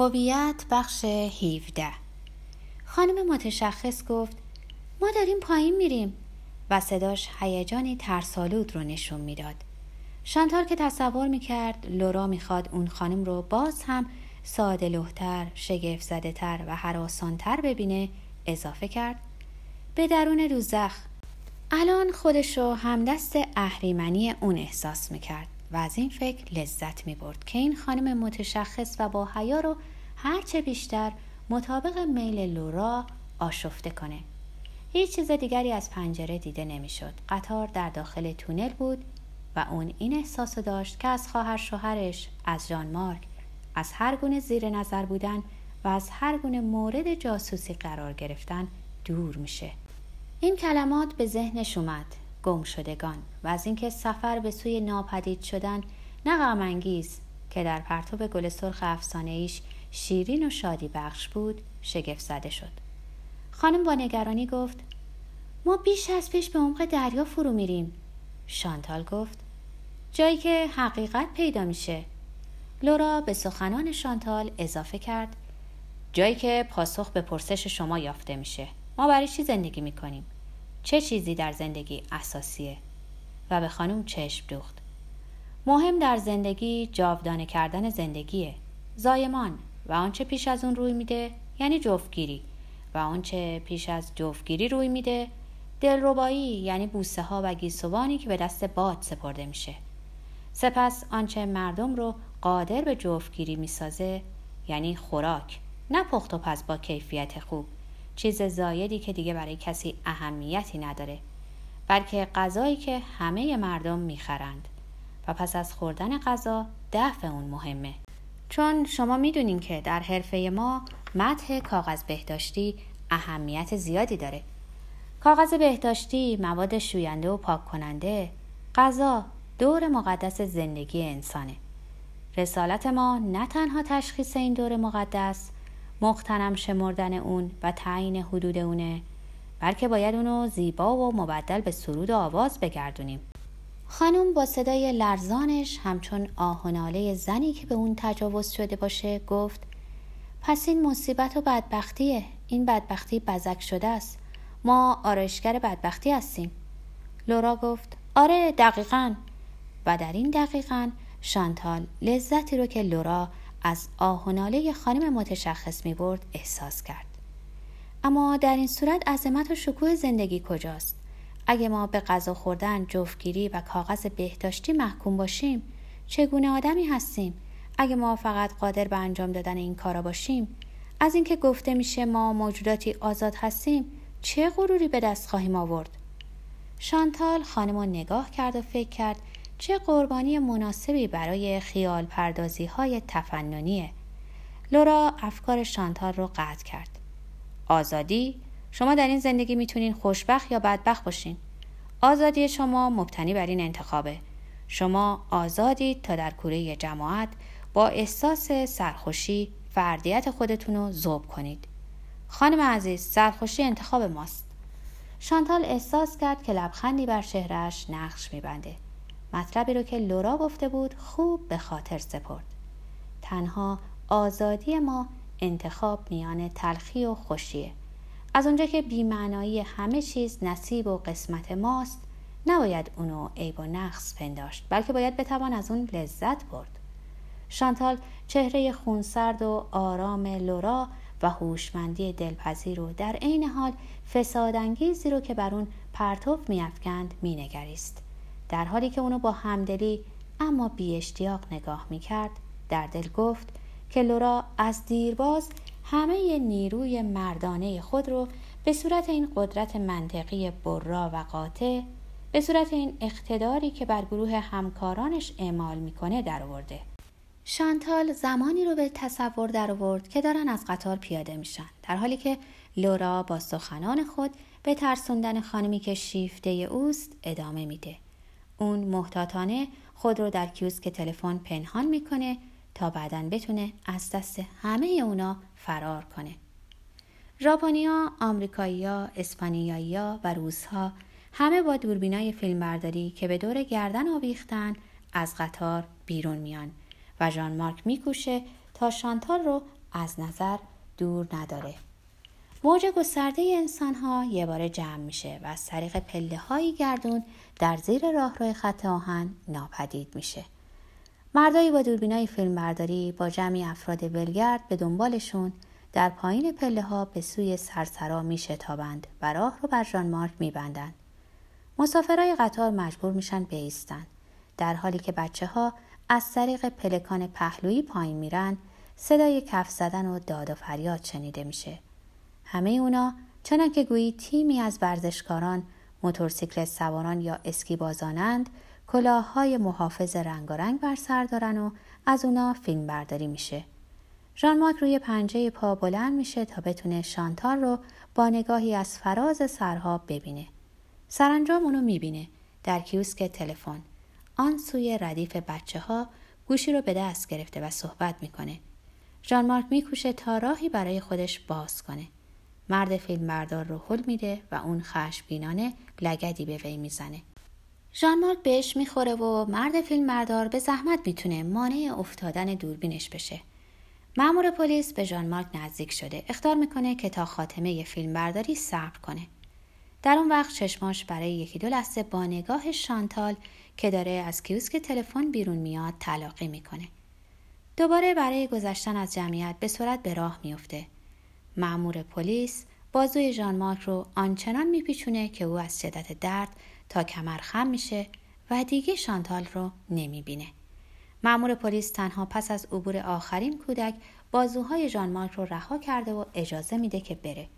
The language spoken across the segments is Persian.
هویت بخش 17 خانم متشخص گفت ما داریم پایین میریم. و صداش هیجانی ترسالود رو نشون می‌داد. شانتال که تصور می‌کرد لورا می‌خواد اون خانم رو باز هم ساده لحتر، شگفت زده تر و حراسانتر ببینه اضافه کرد. به درون دوزخ الان خودش رو همدست اهریمنی اون احساس می‌کرد. و از این فکر لذت می‌برد که این خانم متشخص و با حیا رو هرچه بیشتر مطابق میل لورا آشفته کنه. هیچ چیز دیگری از پنجره دیده نمی‌شد. قطار در داخل تونل بود و اون این احساس داشت که از خواهر شوهرش از جان مارک از هر گونه زیر نظر بودن و از هر گونه مورد جاسوسی قرار گرفتن دور میشه. این کلمات به ذهنش اومد. گم شدگان و از اینکه سفر به سوی ناپدید شدن نه غمانگیز که در پرتو گل سرخ افسانه ایش شیرین و شادی بخش بود شگفت زده شد. خانم با نگرانی گفت ما بیش از پیش به عمق دریا فرو میریم. شانتال گفت جایی که حقیقت پیدا میشه. لورا به سخنان شانتال اضافه کرد جایی که پاسخ به پرسش شما یافته میشه. ما برای چی زندگی می‌کنیم؟ چه چیزی در زندگی اساسیه؟ و به خانم چشم دوخت. مهم در زندگی جاودانه کردن زندگیه. زایمان. و آنچه پیش از اون روی میده؟ یعنی جفتگیری. و آنچه پیش از جفتگیری روی میده؟ دلربایی یعنی بوسه ها و گیسوانی که به دست باد سپرده میشه. سپس آنچه مردم رو قادر به جفتگیری می‌سازه یعنی خوراک نه پخت و پز با کیفیت خوب. چیز زایدی که دیگه برای کسی اهمیتی نداره بلکه غذایی که همه مردم می‌خرند. و پس از خوردن غذا دفع اون مهمه. چون شما می‌دونین که در حرفه ما متح کاغذ بهداشتی اهمیت زیادی داره. کاغذ بهداشتی مواد شوینده و پاک کننده غذا دور مقدس زندگی انسانه. رسالت ما نه تنها تشخیص این دور مقدس مختنم شمردن اون و تعیین حدود اونه بلکه باید اونو زیبا و مبدل به سرود و آواز بگردونیم. خانم با صدای لرزانش همچون آهناله زنی که به اون تجاوز شده باشه گفت پس این مصیبت و بدبختیه. این بدبختی بزک شده است. ما آرایشگر بدبختی هستیم. لورا گفت آره دقیقا. و در این دقیقا شانتال لذتی رو که لورا از آهناله خانم متشخص می برد احساس کرد. اما در این صورت عظمت و شکوه زندگی کجاست؟ اگه ما به غذا خوردن جفتگیری و کاغذ بهداشتی محکوم باشیم چگونه آدمی هستیم؟ اگه ما فقط قادر به انجام دادن این کارا باشیم از اینکه گفته میشه ما موجوداتی آزاد هستیم چه غروری به دست خواهیم آورد؟ شانتال خانم رو نگاه کرد و فکر کرد چه قربانی مناسبی برای خیال پردازی های تفننیه. لورا افکار شانتال رو قطع کرد. آزادی؟ شما در این زندگی می‌تونین خوشبخت یا بدبخت باشین. آزادی شما مبتنی بر این انتخابه. شما آزادید تا در کوره جماعت با احساس سرخوشی فردیت خودتون رو ذوب کنید. خانم عزیز سرخوشی انتخاب ماست. شانتال احساس کرد که لبخندی بر شهرش نقش میبنده. مطلبی رو که لورا گفته بود خوب به خاطر سپرد. تنها آزادی ما انتخاب میان تلخی و خوشیه. از اونجا که بیمعنایی همه چیز نصیب و قسمت ماست نباید اونو عیب و نقص پنداشت بلکه باید بتوان از اون لذت برد. شانتال چهره خونسرد و آرام لورا و هوشمندی دلپذیر رو در عین حال فسادانگیزی رو که بر اون پرتو میافکند مینگریست. در حالی که اونو با همدلی اما بی اشتیاق نگاه می‌کرد در دل گفت که لورا از دیرباز همه نیروی مردانه خود رو به صورت این قدرت منطقی برا و قاطع به صورت این اقتداری که بر گروه همکارانش اعمال می‌کنه درآورده شانتال زمانی رو به تصور در آورد که دارن از قطار پیاده میشن در حالی که لورا با سخنان خود به ترسوندن خانمی که شیفته اوست ادامه میده. اون محتاطانه خود رو در کیوسک تلفن پنهان می‌کنه تا بعدا بتونه از دست همه اونا فرار کنه. ژاپنیا، آمریکایی‌ها، اسپانیایی‌ها و روسها همه با دوربینای فیلمبرداری که به دور گردن آویختن از قطار بیرون میان و ژان مارک میکوشه تا شانتال رو از نظر دور نداره موج گسترده انسان ها یه بار جمع میشه و از طریق پله هایی گردون در زیر راهرو خط آهن ناپدید میشه. مردایی با دوربینای فیلم برداری با جمعی افراد ولگرد به دنبالشون در پایین پله ها به سوی سرسرا می شتابند و راه رو بر جان مارک می بندند. مسافرای قطار مجبور میشن بیستن. در حالی که بچه ها از طریق پلکان پهلویی پایین میرن صدای کف زدن و داد و فریاد شنیده میشه. همه اونا چنان که گویی تیمی از ورزشکاران موتورسیکلت سواران یا اسکی بازانند کلاه های محافظ رنگارنگ بر سر دارن و از اونا فیلم برداری میشه. ژان مارک روی پنجه پا بلند میشه تا بتونه شانتال رو با نگاهی از فراز سرها ببینه. سرانجام اونو می‌بینه در کیوسک تلفن. آن سوی ردیف بچه ها گوشی رو به دست گرفته و صحبت می‌کنه. ژان مارک میکوشه تا راهی برای خودش باز کنه. مرد فیلمبردار رو حل میده و اون خشمگینانه لگدی به وی می‌زنه. ژان مارک بهش می‌خوره و مرد فیلمبردار به زحمت می‌تونه مانع افتادن دوربینش بشه. مأمور پلیس به ژان مارک نزدیک شده. اختار می‌کنه که تا خاتمه فیلم برداری صبر کنه. در اون وقت چشماش برای یکی دو لحظه با نگاه شانتال که داره از کیوسک تلفن بیرون میاد تلاقی می‌کنه. دوباره برای گذشتن از جمعیت به سرعت به راه میفته. معمور پلیس بازوی ژان مارک رو آنچنان میپیچونه که او از شدت درد تا کمر خم میشه و دیگه شانتال رو نمی‌بینه. معمور پلیس تنها پس از عبور آخرین کودک بازوهای ژان مارک رو رها کرده و اجازه میده که بره.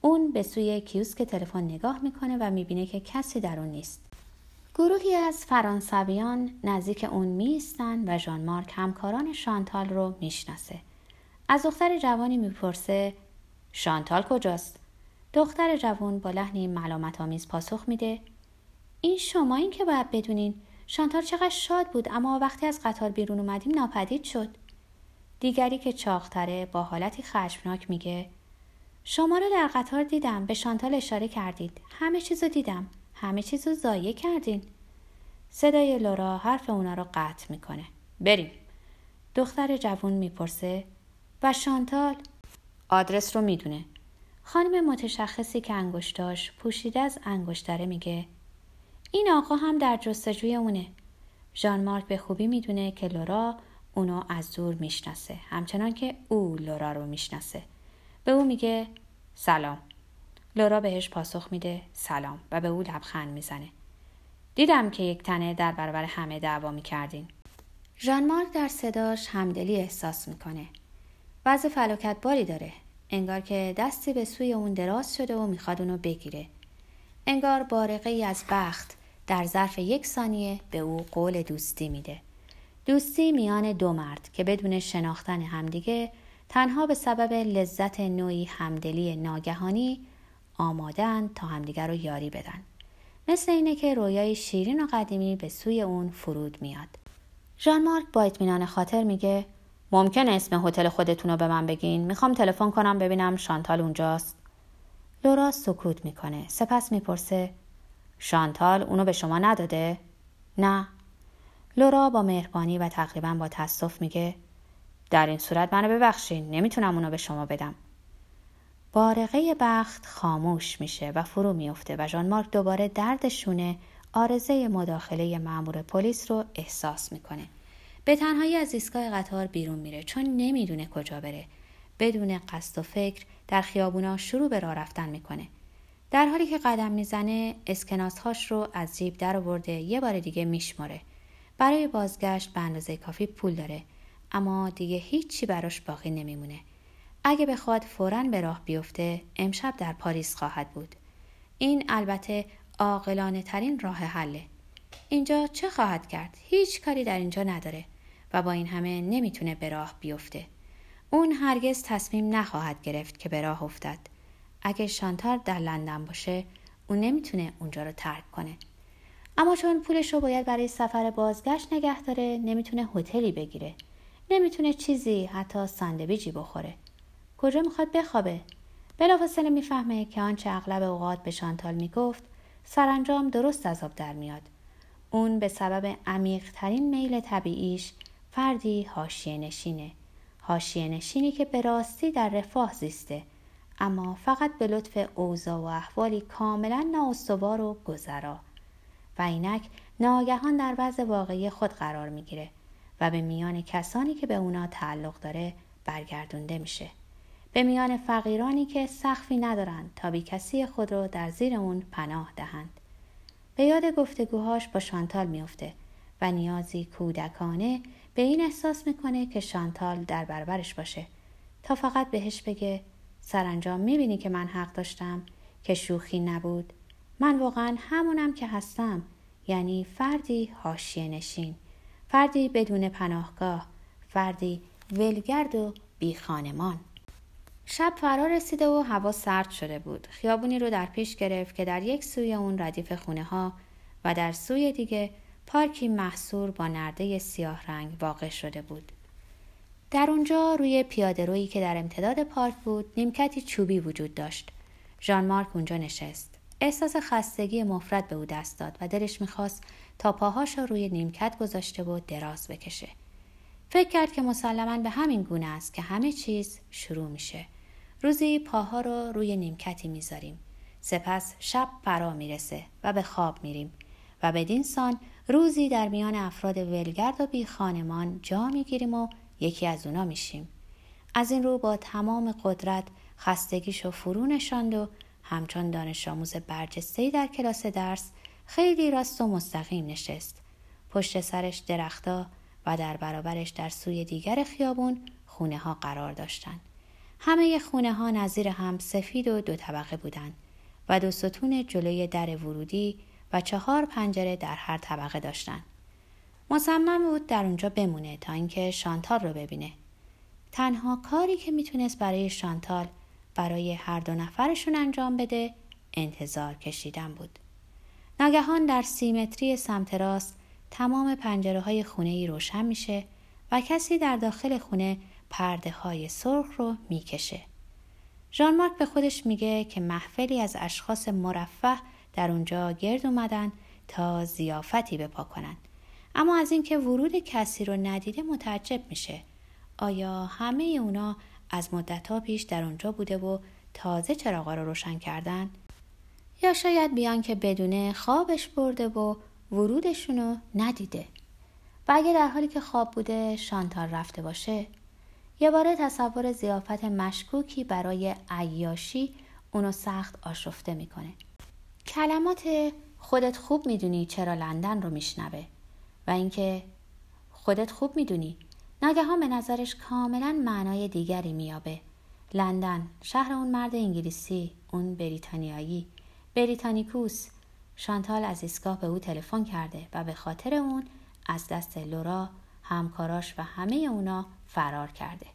اون به سوی کیوسک تلفن نگاه می‌کنه و می‌بینه که کسی در اون نیست. گروهی از فرانسویان نزدیک اون میستن و ژان مارک همکاران شانتال رو می‌شناسه. از دختر جوانی می‌پرسه شانتال کجاست؟ دختر جوان با لحنی ملامت آمیز پاسخ میده این شما این که باید بدونین. شانتال چقدر شاد بود اما وقتی از قطار بیرون اومدیم ناپدید شد. دیگری که چاختره با حالتی خشمناک میگه شما رو در قطار دیدم به شانتال اشاره کردید. همه چیزو دیدم. همه چیزو ضایع کردین. صدای لورا حرف اونا رو قطع می‌کنه. بریم. دختر جوون می‌پرسه و شانتال؟ آدرس رو می‌دونه. خانم متشخصی که انگشتاش پوشیده از انگشتره میگه این آقا هم در جستجوی اونه. ژان مارک به خوبی می‌دونه که لورا اونو از دور می‌شناسه همچنان که او لورا رو می‌شناسه. به او میگه سلام. لورا بهش پاسخ میده سلام و به او لبخند می‌زنه. دیدم که یک تنه در برابر همه دعوا می‌کردین. ژان مارک در صداش همدلی احساس می‌کنه. وضع فلاکت باری داره. انگار که دستی به سوی اون دراز شده و می‌خواد اونو بگیره. انگار بارقه ای از بخت در ظرف یک ثانیه به او قول دوستی میده. دوستی میان دو مرد که بدون شناختن همدیگه تنها به سبب لذت نوعی همدلی ناگهانی آمادن تا همدیگر رو یاری بدن. مثل اینه که رویای شیرین و قدیمی به سوی اون فرود میاد. ژان مارک با اطمینان خاطر میگه ممکن اسم هتل خودتون رو به من بگین؟ می‌خوام تلفن کنم ببینم شانتال اونجاست. لورا سکوت می‌کنه. سپس می‌پرسه شانتال اونو به شما نداده؟ نه. لورا با مهربانی و تقریبا با تصف میگه در این صورت منو ببخشین نمی‌تونم اونو به شما بدم. بارقه بخت خاموش میشه و فرو میفته و ژان مارک دوباره درد شونه آرزه مداخله مأمور پلیس رو احساس می‌کنه. به تنهایی از ایستگاه قطار بیرون میره چون نمی‌دونه کجا بره. بدون قصد و فکر در خیابونا شروع به راه رفتن می‌کنه. در حالی که قدم می‌زنه اسکناسهاش رو از جیب در آورده یه بار دیگه میشماره. برای بازگشت به اندازه کافی پول داره اما دیگه هیچی براش باقی نمیمونه. اگه بخواد فورا به راه بیفته امشب در پاریس خواهد بود. این البته عاقلانه ترین راه حله. اینجا چه خواهد کرد؟ هیچ کاری در اینجا نداره. و با این همه نمی‌تونه به راه بیفته. اون هرگز تصمیم نخواهد گرفت که به راه افتد. اگه شانتار در لندن باشه اون نمی‌تونه اونجا رو ترک کنه. اما چون پولش رو باید برای سفر بازگشت نگه داره نمی‌تونه هتلی بگیره. نمی‌تونه چیزی حتی ساندویجی بخوره. کجا می‌خواد بخوابه؟ بلافاصله می‌فهمه که آنچه اغلب اوقات به شانتال می‌گفت سرانجام درست از آب در میاد. اون به سبب عمیقترین میل طبیعیش فردی حاشیه نشینه حاشیه نشینی که به راستی در رفاه زیسته اما فقط به لطف اوضاع و احوالی کاملا نااستوار و گذرا. و اینک ناگهان در وضع واقعی خود قرار می‌گیره و به میان کسانی که به اونا تعلق داره برگردونده میشه. به میان فقیرانی که سخفی ندارند تا بی کسی خود رو در زیر اون پناه دهند. به یاد گفتگوهاش با شانتال میفته و نیازی کودکانه به این احساس می‌کنه که شانتال در برابرش باشه. تا فقط بهش بگه سرانجام می‌بینی که من حق داشتم که شوخی نبود. من واقعا همونم که هستم یعنی فردی حاشیه نشین فردی بدون پناهگاه فردی ولگرد و بی خانمان. شب فرا رسیده و هوا سرد شده بود. خیابونی رو در پیش گرفت که در یک سوی اون ردیف خونه ها و در سوی دیگه پارکی محصور با نرده سیاه رنگ واقع شده بود. در اونجا روی پیاده روی که در امتداد پارک بود نیمکتی چوبی وجود داشت. ژان مارک اونجا نشست. احساس خستگی مفرد به او دست داد و دلش می‌خواست تا پاهاش رو روی نیمکت گذاشته و دراز بکشه. فکر کرد که مسلما به همین گونه است که همه چیز شروع میشه. روزی پاها رو روی نیمکتی می‌ذاریم. سپس شب فرا می‌رسه و به خواب میریم و بدین سان روزی در میان افراد ولگرد و بی خانمان جا می‌گیریم و یکی از اونا میشیم. از این رو با تمام قدرت خستگیش و فرو نشاند و همچون دانش آموز برجستهی در کلاس درس خیلی راست و مستقیم نشست. پشت سرش درختا و در برابرش در سوی دیگر خیابون خونه ها قرار داشتند همه خونه ها نظیر هم سفید و دو طبقه بودند و دو ستون جلوی در ورودی و چهار پنجره در هر طبقه داشتند. مصمم بود در اونجا بمونه تا اینکه شانتال رو ببینه. تنها کاری که می‌تونست برای شانتال برای هر دو نفرشون انجام بده انتظار کشیدن بود. ناگهان در سیمتری سمت راست تمام پنجره های خونه ای روشن میشه و کسی در داخل خونه پرده های سرخ رو می‌کشه. ژان مارک به خودش میگه که محفلی از اشخاص مرفه در اونجا گرد اومدن تا زیافتی بپا کنن. اما از اینکه ورود کسی رو ندیده متعجب میشه. آیا همه اونا از مدتها پیش در اونجا بوده و تازه چراغا رو روشن کردن؟ یا شاید بیان که بدونه خوابش برده و ورودشونو ندیده و اگه در حالی که خواب بوده شانتال رفته باشه یه باره تصور زیافت مشکوکی برای عیاشی اونو سخت آشفته می‌کنه کلمات خودت خوب می‌دونی چرا لندن رو میشنوه و اینکه خودت خوب می‌دونی. ناگهان به نظرش کاملا معنای دیگری میابه لندن شهر اون مرد انگلیسی اون بریتانیایی. بریتانیکوس شانتال از ایستگاه به او تلفن کرده و به خاطر اون از دست لورا همکاراش و همه اونا فرار کرده.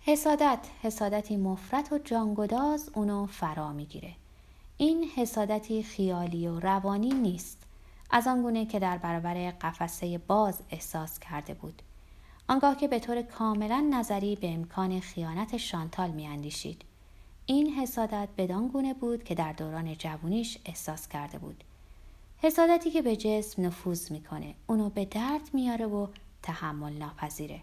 حسادت حسادتی مفرت و جانگداز اونو فرا می‌گیره. این حسادتی خیالی و روانی نیست از آنگونه که در برابر قفسه باز احساس کرده بود. آنگاه که به طور کاملا نظری به امکان خیانت شانتال میاندیشید. این حسادت بدان گونه بود که در دوران جوونیش احساس کرده بود. حسادتی که به جسم نفوذ می‌کنه اونو به درد میاره و تحمل ناپذیره.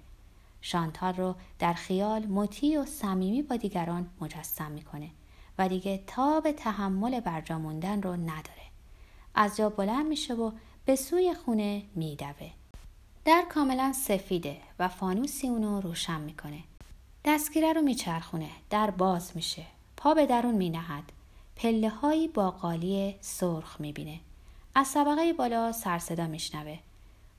شانتال رو در خیال مطیع و صمیمی با دیگران مجسم می‌کنه. و دیگه به تحمل برجا موندن رو نداره. از جا بلند میشه و به سوی خونه میدوه. در کاملا سفیده و فانوسی اونو روشن می‌کنه. دستگیره رو میچرخونه در باز میشه. پا به درون مینهد. پله هایی با قالی سرخ می‌بینه. از طبقه بالا سرصدا میشنوه.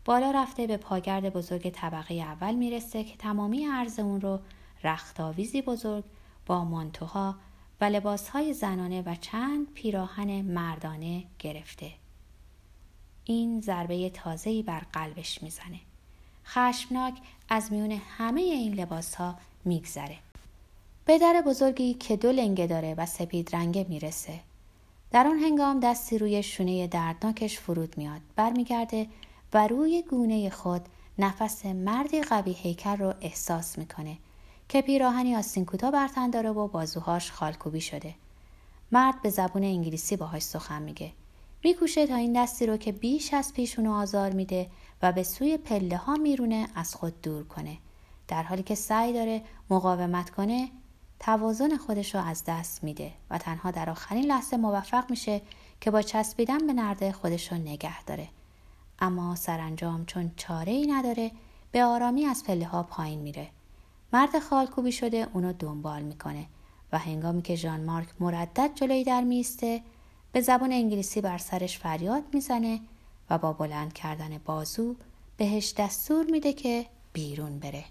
بالا رفته به پاگرد بزرگ طبقه اول می‌رسه که تمامی عرض اون رو رختاویزی بزرگ با مانتوها و لباسهای زنانه و چند پیراهن مردانه گرفته. این ضربه تازه‌ای بر قلبش می‌زنه. خشمناک از میون همه این لباسها میگذره. به در بزرگی که دو لنگه داره و سپید رنگه می‌رسه. در آن هنگام دستی روی شونه دردناکش فرود میاد. برمیگرده و روی گونه خود نفس مردی قوی هیکل رو احساس می‌کنه که پیراهنی آستین کوتاه برتن داره و بازوهاش خالکوبی شده. مرد به زبون انگلیسی باهاش سخن میگه. میکوشه تا این دستی رو که بیش از پیشونو آزار میده و به سوی پله ها میرونه از خود دور کنه. در حالی که سعی داره مقاومت کنه توازن خودش رو از دست میده و تنها در آخرین لحظه موفق میشه که با چسبیدن به نرده خودش رو نگه داره. اما سرانجام چون چاره ای نداره به آرامی از پله ها پایین میره. مرد خالکوبی شده اونو دنبال می‌کنه و هنگامی که ژان مارک مردد جلوی در میسته به زبان انگلیسی بر سرش فریاد می‌زنه و با بلند کردن بازو بهش دستور میده که بیرون بره.